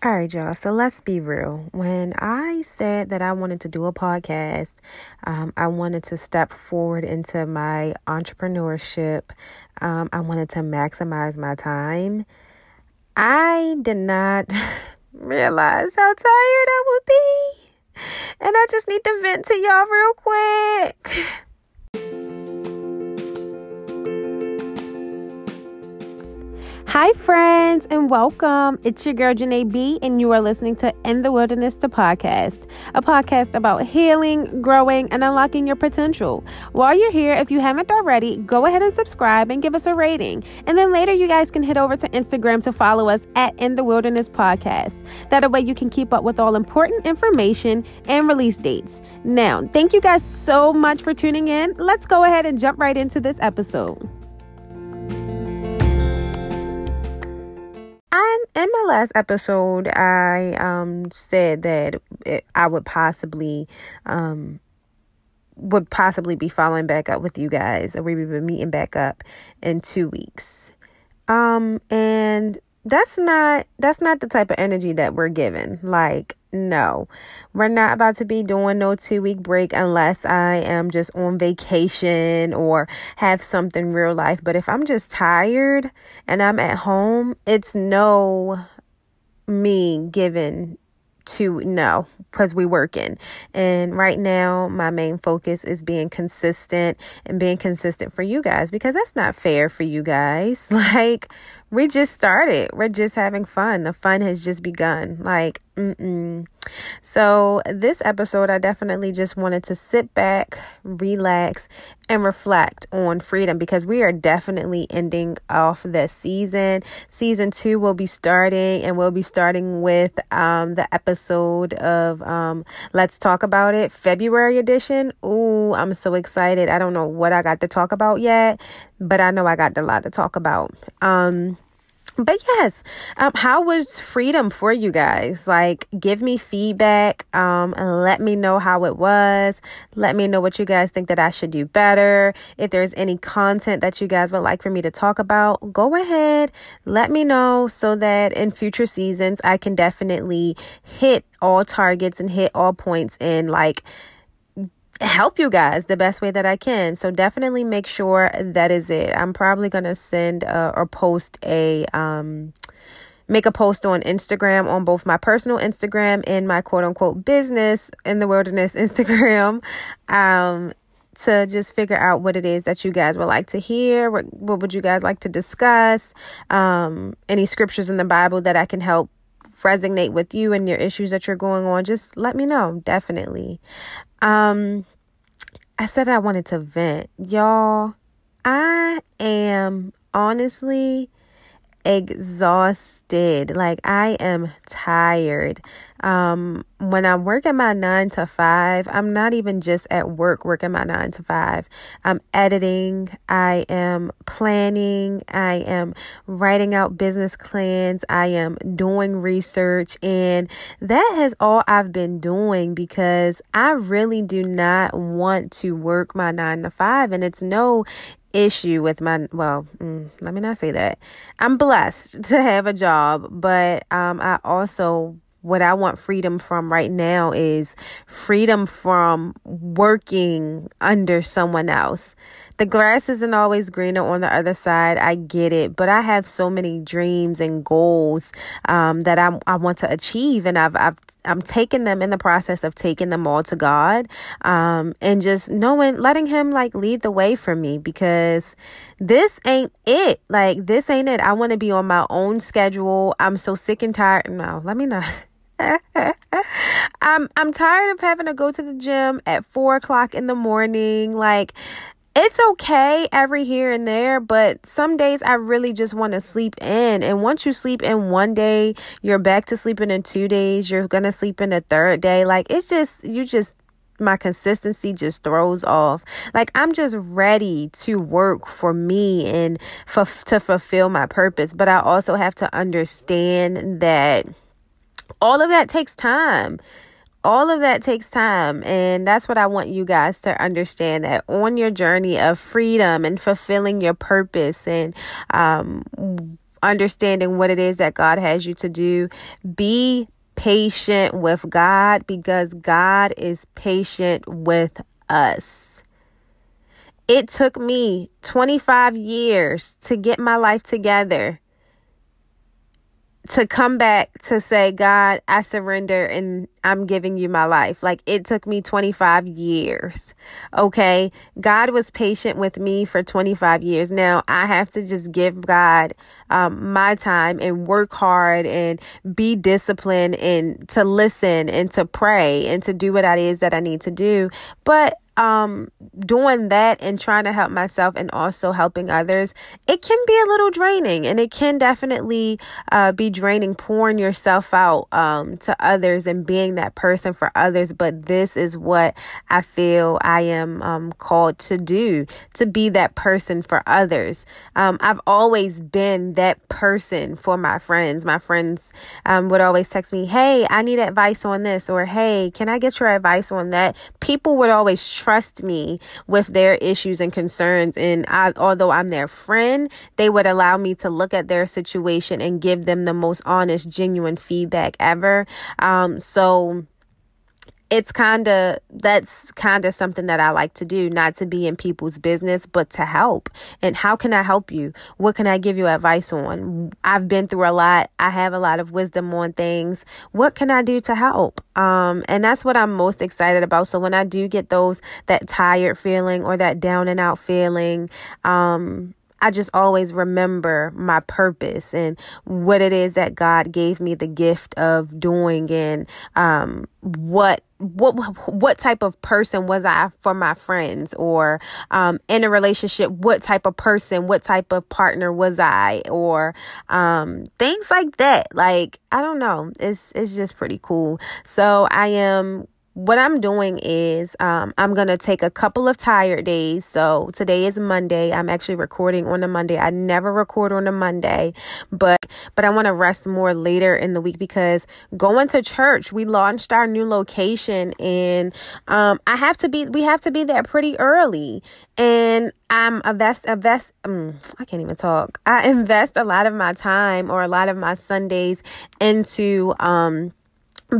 All right, y'all. So let's be real. When I said that I wanted to do a podcast, um, I wanted to step forward into my entrepreneurship. Um, I wanted to maximize my time. I did not realize how tired I would be. And I just need to vent to y'all real quick. Hi, friends, and welcome. It's your girl, Janae B, and you are listening to In the Wilderness, the podcast, a podcast about healing, growing, and unlocking your potential. While you're here, if you haven't already, go ahead and subscribe and give us a rating. And then later, you guys can head over to Instagram to follow us at In the Wilderness Podcast. That way, you can keep up with all important information and release dates. Now, thank you guys so much for tuning in. Let's go ahead and jump right into this episode. I, in my last episode, I um said that it, I would possibly um would possibly be following back up with you guys, or we would be meeting back up in two weeks. Um, and that's not that's not the type of energy that we're given. Like no, we're not about to be doing no two week break unless I am just on vacation or have something real life. But if I'm just tired and I'm at home, it's no me given to no because we working and right now my main focus is being consistent and being consistent for you guys because that's not fair for you guys like we just started. We're just having fun. The fun has just begun. Like, mm-mm. So, this episode, I definitely just wanted to sit back, relax, and reflect on freedom because we are definitely ending off this season. Season two will be starting, and we'll be starting with um, the episode of um, Let's Talk About It, February edition. Ooh, I'm so excited. I don't know what I got to talk about yet, but I know I got a lot to talk about. Um, but yes, um, how was freedom for you guys? Like, give me feedback, um, let me know how it was. Let me know what you guys think that I should do better. If there's any content that you guys would like for me to talk about, go ahead, let me know so that in future seasons I can definitely hit all targets and hit all points and like help you guys the best way that I can. So definitely make sure that is it. I'm probably going to send uh, or post a um make a post on Instagram on both my personal Instagram and my quote unquote business in the wilderness Instagram. Um to just figure out what it is that you guys would like to hear. What, what would you guys like to discuss? Um, any scriptures in the Bible that I can help resonate with you and your issues that you're going on, just let me know. Definitely. Um, I said I wanted to vent. Y'all, I am honestly exhausted. Like I am tired. Um when I'm working my 9 to 5, I'm not even just at work working my 9 to 5. I'm editing, I am planning, I am writing out business plans, I am doing research and that has all I've been doing because I really do not want to work my 9 to 5 and it's no issue with my well let me not say that i'm blessed to have a job but um i also what I want freedom from right now is freedom from working under someone else. The grass isn't always greener on the other side. I get it, but I have so many dreams and goals um, that I I want to achieve, and I've I've I'm taking them in the process of taking them all to God, um, and just knowing, letting Him like lead the way for me because this ain't it. Like this ain't it. I want to be on my own schedule. I'm so sick and tired. No, let me not. I'm I'm tired of having to go to the gym at four o'clock in the morning. Like it's okay every here and there, but some days I really just want to sleep in. And once you sleep in one day, you're back to sleeping in two days. You're gonna sleep in a third day. Like it's just you just my consistency just throws off. Like I'm just ready to work for me and for to fulfill my purpose, but I also have to understand that all of that takes time all of that takes time and that's what i want you guys to understand that on your journey of freedom and fulfilling your purpose and um understanding what it is that God has you to do. Be patient with God because God is patient with us. It took me 25 years to get my life together to come back to say, God, I surrender and I'm giving you my life. Like it took me 25 years. Okay. God was patient with me for 25 years. Now I have to just give God um, my time and work hard and be disciplined and to listen and to pray and to do what it is that I need to do. But um doing that and trying to help myself and also helping others it can be a little draining and it can definitely uh, be draining pouring yourself out um, to others and being that person for others. But this is what i feel i am um, called to do to be that person for others. Um, i've always been that person for my friends. My friends um, would always text me hey i need advice on this or hey can i get your advice on that? People would always trust me with their issues and concerns. And I, although I'm their friend, they would allow me to look at their situation and give them the most honest, genuine feedback ever. Um, so, it's kind of that's kind of something that I like to do, not to be in people's business, but to help. And how can I help you? What can I give you advice on? I've been through a lot. I have a lot of wisdom on things. What can I do to help? Um, and that's what I'm most excited about. So when I do get those that tired feeling or that down and out feeling, um, I just always remember my purpose and what it is that God gave me the gift of doing and um, what what what type of person was I for my friends or um, in a relationship what type of person what type of partner was I or um, things like that. Like I don't know. It's it's just pretty cool. So I am what I'm doing is um, I'm going to take a couple of tired days. So today is Monday. I'm actually recording on a Monday. I never record on a Monday, but but I want to rest more later in the week because going to church, we launched our new location and um, I have to be we have to be there pretty early. And I'm a vest a vest um, I can't even talk. I invest a lot of my time or a lot of my Sundays into um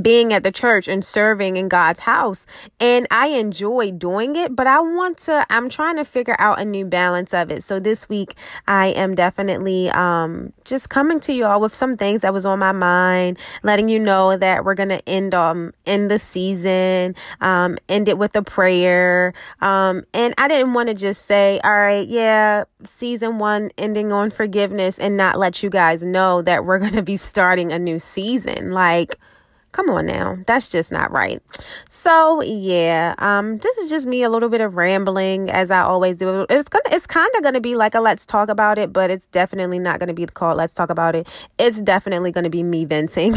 being at the church and serving in God's house. And I enjoy doing it, but I want to, I'm trying to figure out a new balance of it. So this week, I am definitely um, just coming to you all with some things that was on my mind, letting you know that we're going to end um end the season, um, end it with a prayer. Um, and I didn't want to just say, all right, yeah, season one ending on forgiveness and not let you guys know that we're going to be starting a new season. Like, Come on now. That's just not right. So yeah, um, this is just me a little bit of rambling as I always do. It's gonna it's kinda gonna be like a let's talk about it, but it's definitely not gonna be called let's talk about it. It's definitely gonna be me venting.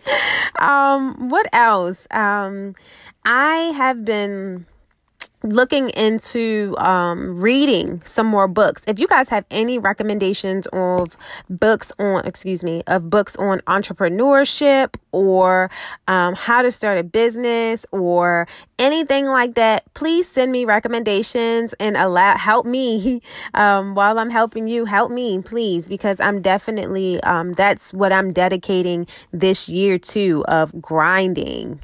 um, what else? Um, I have been looking into um, reading some more books. If you guys have any recommendations of books on, excuse me, of books on entrepreneurship or um, how to start a business or anything like that, please send me recommendations and allow help me um, while I'm helping you. Help me, please, because I'm definitely um, that's what I'm dedicating this year to of grinding.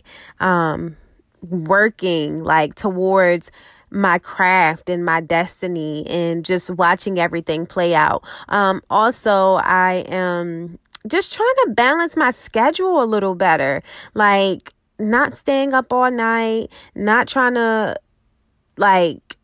Working like towards my craft and my destiny and just watching everything play out. Um, also, I am just trying to balance my schedule a little better. Like, not staying up all night, not trying to like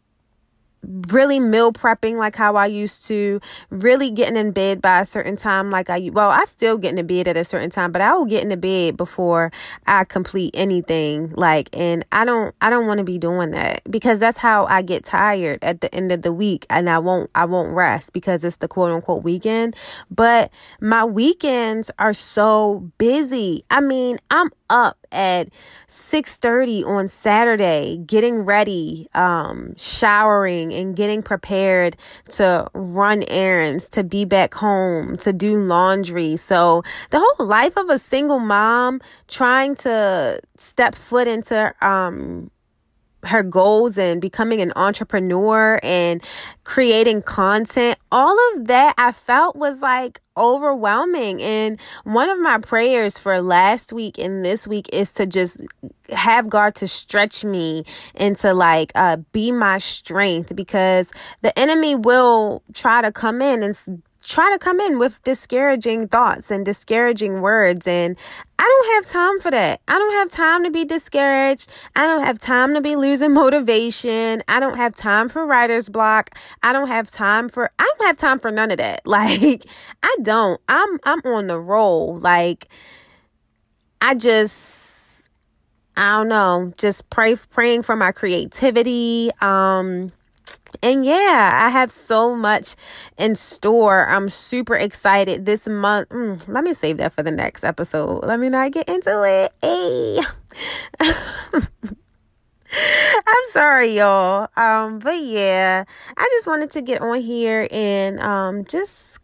really meal prepping like how I used to, really getting in bed by a certain time like I well, I still get in bed at a certain time, but I will get into bed before I complete anything like and I don't I don't want to be doing that because that's how I get tired at the end of the week and I won't I won't rest because it's the quote unquote weekend, but my weekends are so busy. I mean, I'm up at 6:30 on Saturday getting ready, um, showering and getting prepared to run errands, to be back home, to do laundry. So, the whole life of a single mom trying to step foot into um her goals and becoming an entrepreneur and creating content all of that i felt was like overwhelming. And one of my prayers for last week and this week is to just have god to stretch me and to like uh be my strength because the enemy will try to come in and try to come in with discouraging thoughts and discouraging words. And I don't have time for that. I don't have time to be discouraged. I don't have time to be losing motivation. I don't have time for writer's block. I don't have time for I don't have time for none of that. Like I don't. I'm I'm on the roll. Like I just I don't know, just pray praying for my creativity. Um and yeah, I have so much in store. I'm super excited this month. Mm, let me save that for the next episode. Let me not get into it. Hey. I'm sorry, y'all. Um, but yeah, I just wanted to get on here and um just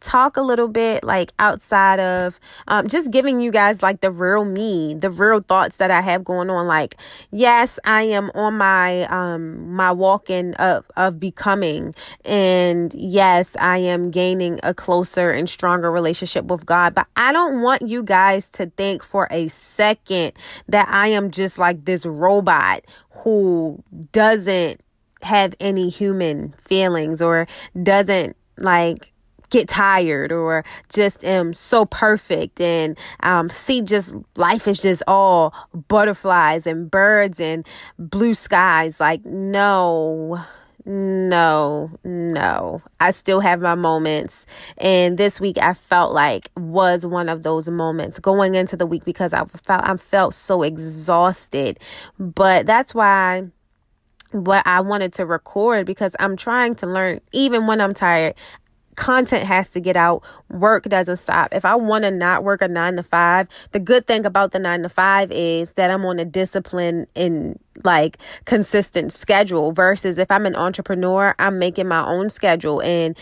talk a little bit like outside of um, just giving you guys like the real me the real thoughts that i have going on. Like yes i am on my um my walking of of becoming and yes i am gaining a closer and stronger relationship with god. But i don't want you guys to think for a second that i am just like this robot who doesn't have any human feelings or doesn't like get tired or just am so perfect and um, see just life is just all butterflies and birds and blue skies. Like, no, no, no. I still have my moments. And this week I felt like was one of those moments going into the week because I felt I felt so exhausted. But that's why what I wanted to record because I'm trying to learn even when I'm tired content has to get out. Work doesn't stop. If I want to not work a nine to five, the good thing about the nine to five is that I'm on a discipline and like consistent schedule versus if I'm an entrepreneur, I'm making my own schedule and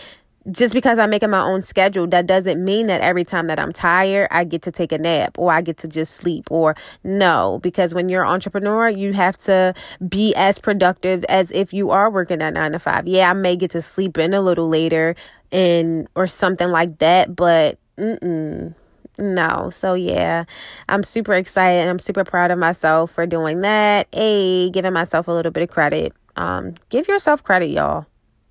just because I'm making my own schedule, that doesn't mean that every time that I'm tired, I get to take a nap or I get to just sleep or no, because when you're an entrepreneur, you have to be as productive as if you are working at nine to five. Yeah, I may get to sleep in a little later and or something like that, but mm-mm no. So yeah, I'm super excited and I'm super proud of myself for doing that. A giving myself a little bit of credit. Um, give yourself credit, y'all.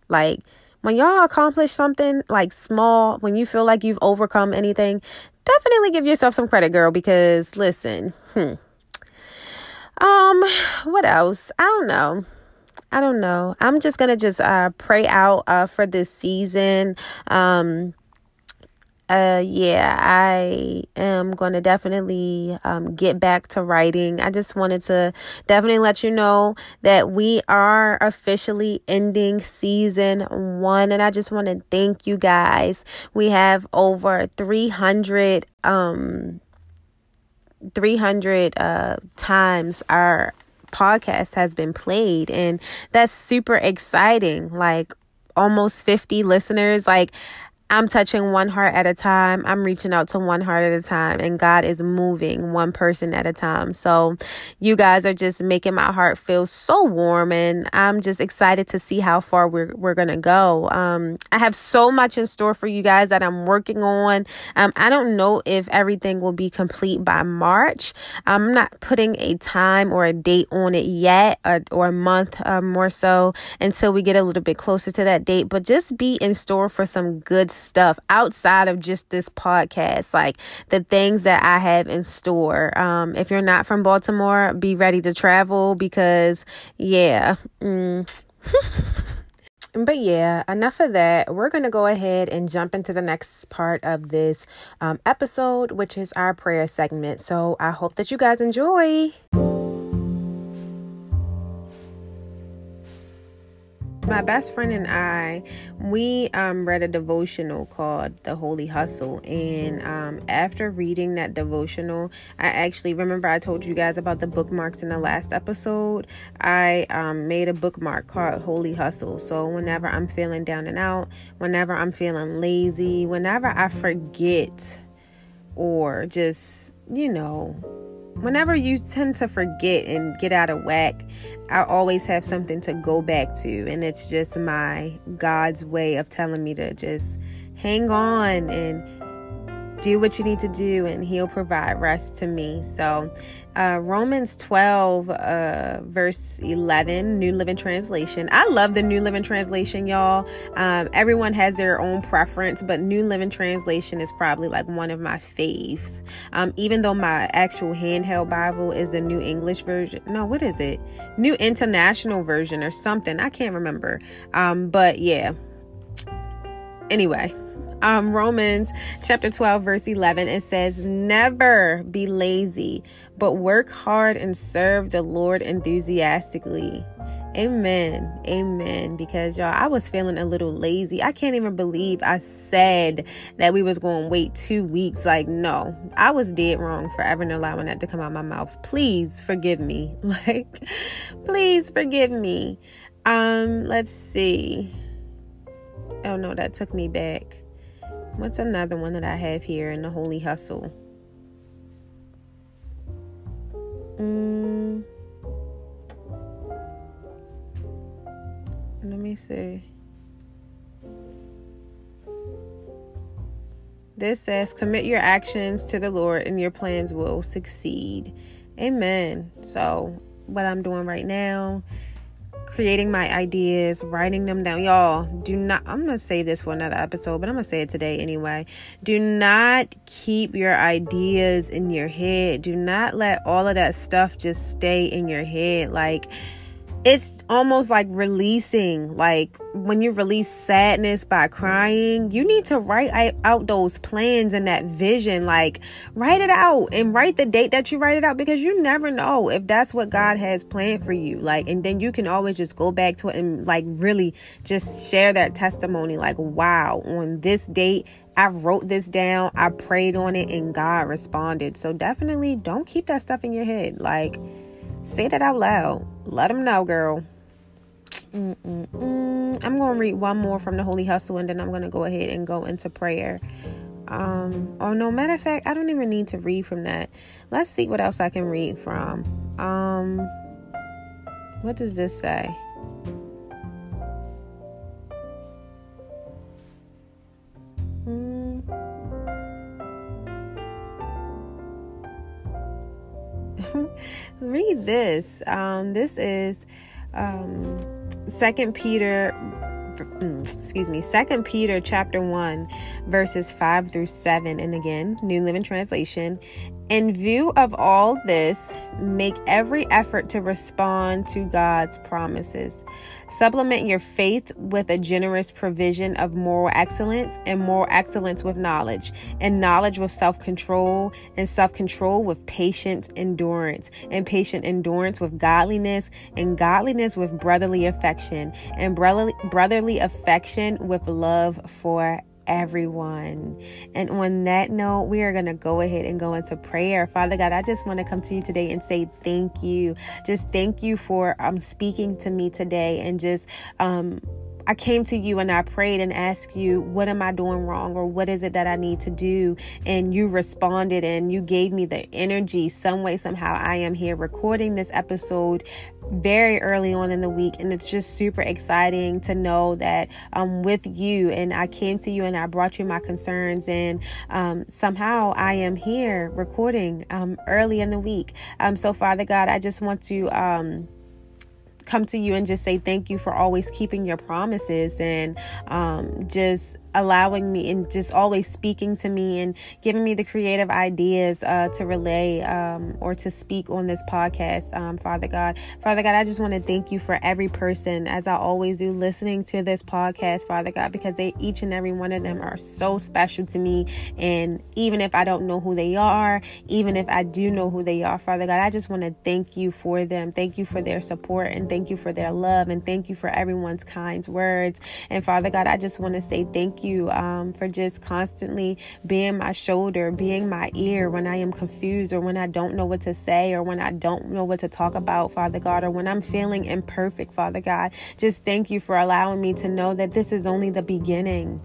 Like when y'all accomplish something like small, when you feel like you've overcome anything, definitely give yourself some credit, girl, because listen, hmm. Um, what else? I don't know. I don't know. I'm just gonna just uh pray out uh for this season. Um uh yeah i am to definitely um get back to writing. I just wanted to definitely let you know that we are officially ending season one and i just want to thank you guys. We have over 300 um 300 uh times our podcast has been played and that's super exciting. Like almost 50 listeners. Like I'm touching one heart at a time. I'm reaching out to one heart at a time, and God is moving one person at a time. So, you guys are just making my heart feel so warm, and I'm just excited to see how far we're we're gonna go. Um, I have so much in store for you guys that I'm working on. Um, I don't know if everything will be complete by March. I'm not putting a time or a date on it yet, or, or a month um, more so until we get a little bit closer to that date. But just be in store for some good stuff outside of just this podcast, like the things that I have in store. Um, if you're not from Baltimore, be ready to travel because, yeah. Mm. but yeah, enough of that. We're going to go ahead and jump into the next part of this um, episode, which is our prayer segment. So I hope that you guys enjoy. My best friend and I, we um, read a devotional called The Holy Hustle. And um, after reading that devotional, I actually remember I told you guys about the bookmarks in the last episode. I um, made a bookmark called Holy Hustle. So whenever I'm feeling down and out, whenever I'm feeling lazy, whenever I forget or just, you know, whenever you tend to forget and get out of whack, I always have something to go back to. And it's just my God's way of telling me to just hang on and do what you need to do and he'll provide rest to me. So uh, romans 12 uh, verse 11 new living translation. I love the new living translation y'all. Um, everyone has their own preference but new living translation is probably like one of my faves. Um, even though my actual handheld bible is a new english version no what is it? New international version or something. I can't remember. Um, but yeah. Anyway um, Romans chapter 12, verse 11, it says, Never be lazy, but work hard and serve the Lord enthusiastically. Amen. Amen. Because y'all, I was feeling a little lazy. I can't even believe I said that we was going to wait two weeks. Like, no, I was dead wrong for ever allowing that to come out my mouth. Please forgive me. Like, please forgive me. Um, let's see. Oh no, that took me back. What's another one that I have here in the Holy Hustle? Mm. Let me see. This says, commit your actions to the Lord and your plans will succeed. Amen. So, what I'm doing right now creating my ideas, writing them down. Y'all, do not, I'm going to say this for another episode, but I'm going to say it today anyway. Do not keep your ideas in your head. Do not let all of that stuff just stay in your head. Like, it's almost like releasing like when you release sadness by crying you need to write out those plans and that vision like write it out and write the date that you write it out because you never know if that's what god has planned for you like and then you can always just go back to it and like really just share that testimony like wow on this date I wrote this down, I prayed on it, and God responded. So definitely don't keep that stuff in your head. Like, Say that out loud. Let them know, girl. Mm-mm-mm. I'm going to read one more from the Holy Hustle and then I'm going to go ahead and go into prayer. Um, oh, no, matter of fact, I don't even need to read from that. Let's see what else I can read from. Um, what does this say? read this. Um, this is um, Second Peter. Mm, excuse me, Second Peter chapter one, verses five through seven, and again, New Living Translation. In view of all this, make every effort to respond to God's promises. Supplement your faith with a generous provision of moral excellence, and moral excellence with knowledge, and knowledge with self control, and self control with patient endurance, and patient endurance with godliness, and godliness with brotherly affection, and brotherly, brotherly affection with love for everyone. And on that note, we are going to go ahead and go into prayer. Father God, I just want to come to you today and say thank you. Just thank you for um speaking to me today and just um I came to you and I prayed and asked you, What am I doing wrong? Or what is it that I need to do? And you responded and you gave me the energy. Some way, somehow, I am here recording this episode very early on in the week and it's just super exciting to know that I'm with you and I came to you and I brought you my concerns and um, somehow I am here recording um, early in the week. Um, so Father God, I just want to um, come to you and just say thank you for always keeping your promises and um, just allowing me and just always speaking to me and giving me the creative ideas uh, to relay um, or to speak on this podcast, um, Father God. Father God, I just want to thank you for every person, as I always do, listening to this podcast, Father God, because they each and every one of them are so special to me. And even if I don't know who they are, even if I do know who they are, Father God, I just want to thank you for them. Thank you for their support and thank you for their love and thank you for everyone's kind words. And Father God, I just want to say thank you you um, for just constantly being my shoulder, being my ear when I am confused or when I don't know what to say or when I don't know what to talk about, Father God, or when I'm feeling imperfect, Father God. Just thank you for allowing me to know that this is only the beginning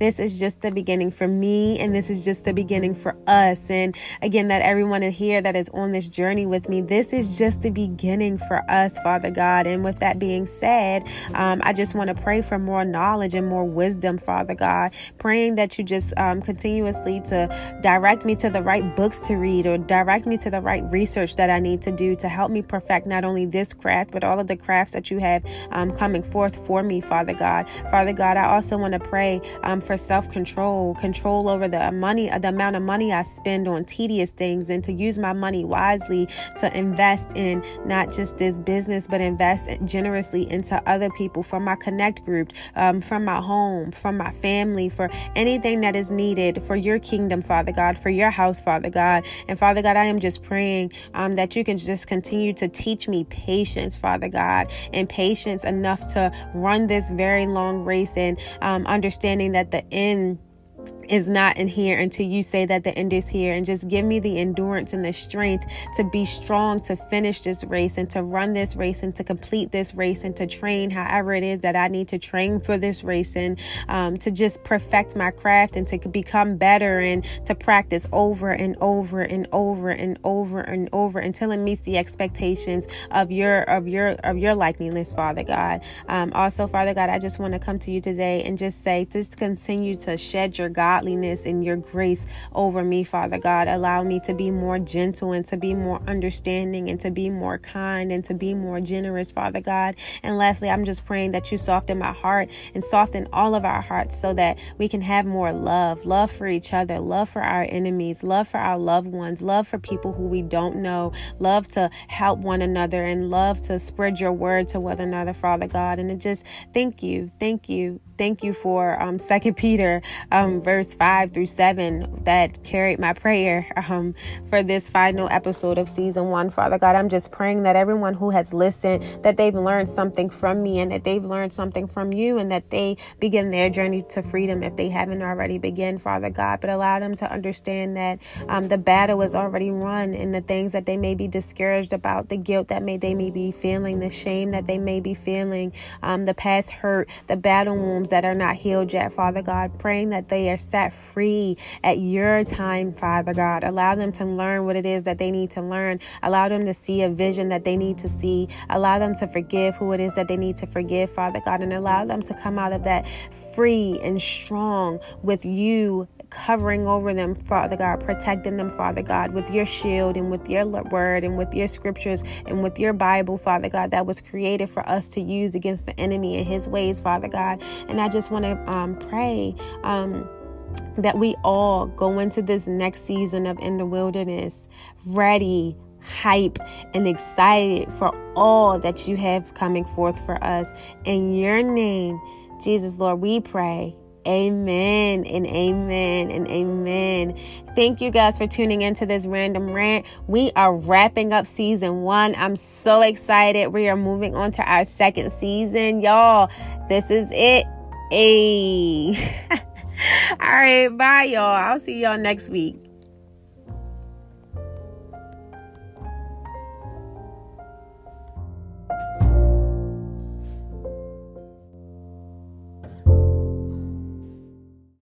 this is just the beginning for me, and this is just the beginning for us. And again, that everyone is here that is on this journey with me, this is just the beginning for us, Father God. And with that being said, um, I just want to pray for more knowledge and more wisdom, Father God. Praying that you just um, continuously to direct me to the right books to read or direct me to the right research that I need to do to help me perfect not only this craft, but all of the crafts that you have um, coming forth for me, Father God. Father God, I also want to pray um, for self control, control over the money, the amount of money I spend on tedious things, and to use my money wisely to invest in not just this business, but invest generously into other people from my connect group, um, from my home, from my family, for anything that is needed for your kingdom, Father God, for your house, Father God. And Father God, I am just praying um, that you can just continue to teach me patience, Father God, and patience enough to run this very long race and um, understanding that the end is not in here until you say that the end is here. And just give me the endurance and the strength to be strong to finish this race and to run this race and to complete this race and to train however it is that I need to train for this race and um, to just perfect my craft and to become better and to practice over and over and over and over and over until it meets the expectations of your of your of your likeness, Father God. Um, also, Father God, I just want to come to you today and just say, just continue to shed your God godliness and your grace over me, Father God. Allow me to be more gentle and to be more understanding and to be more kind and to be more generous, Father God. And lastly, I'm just praying that you soften my heart and soften all of our hearts so that we can have more love love for each other, love for our enemies, love for our loved ones, love for people who we don't know, love to help one another, and love to spread your word to one another, Father God. And it just thank you, thank you, thank you for um, Second Peter um, verse five through seven that carried my prayer um, for this final episode of season one. Father God, I'm just praying that everyone who has listened that they've learned something from me and that they've learned something from you and that they begin their journey to freedom if they haven't already begun, Father God. But allow them to understand that um, the battle is already run and the things that they may be discouraged about, the guilt that may they may be feeling, the shame that they may be feeling, um, the past hurt, the battle wounds that are not healed yet, Father God, praying that they are set free at your time, Father God. Allow them to learn what it is that they need to learn. Allow them to see a vision that they need to see. Allow them to forgive who it is that they need to forgive, Father God, and allow them to come out of that free and strong with you covering over them, Father God, protecting them, Father God, with your shield and with your word and with your scriptures and with your Bible, Father God, that was created for us to use against the enemy and his ways, Father God. And I just want to um, pray. Um, that we all go into this next season of In the Wilderness ready, hype, and excited for all that you have coming forth for us. In your name, Jesus, Lord, we pray. Amen and amen and amen. Thank you guys for tuning into this random rant. We are wrapping up season one. I'm so excited. We are moving on to our second season. Y'all, this is it. Hey. All right, bye, y'all. I'll see y'all next week.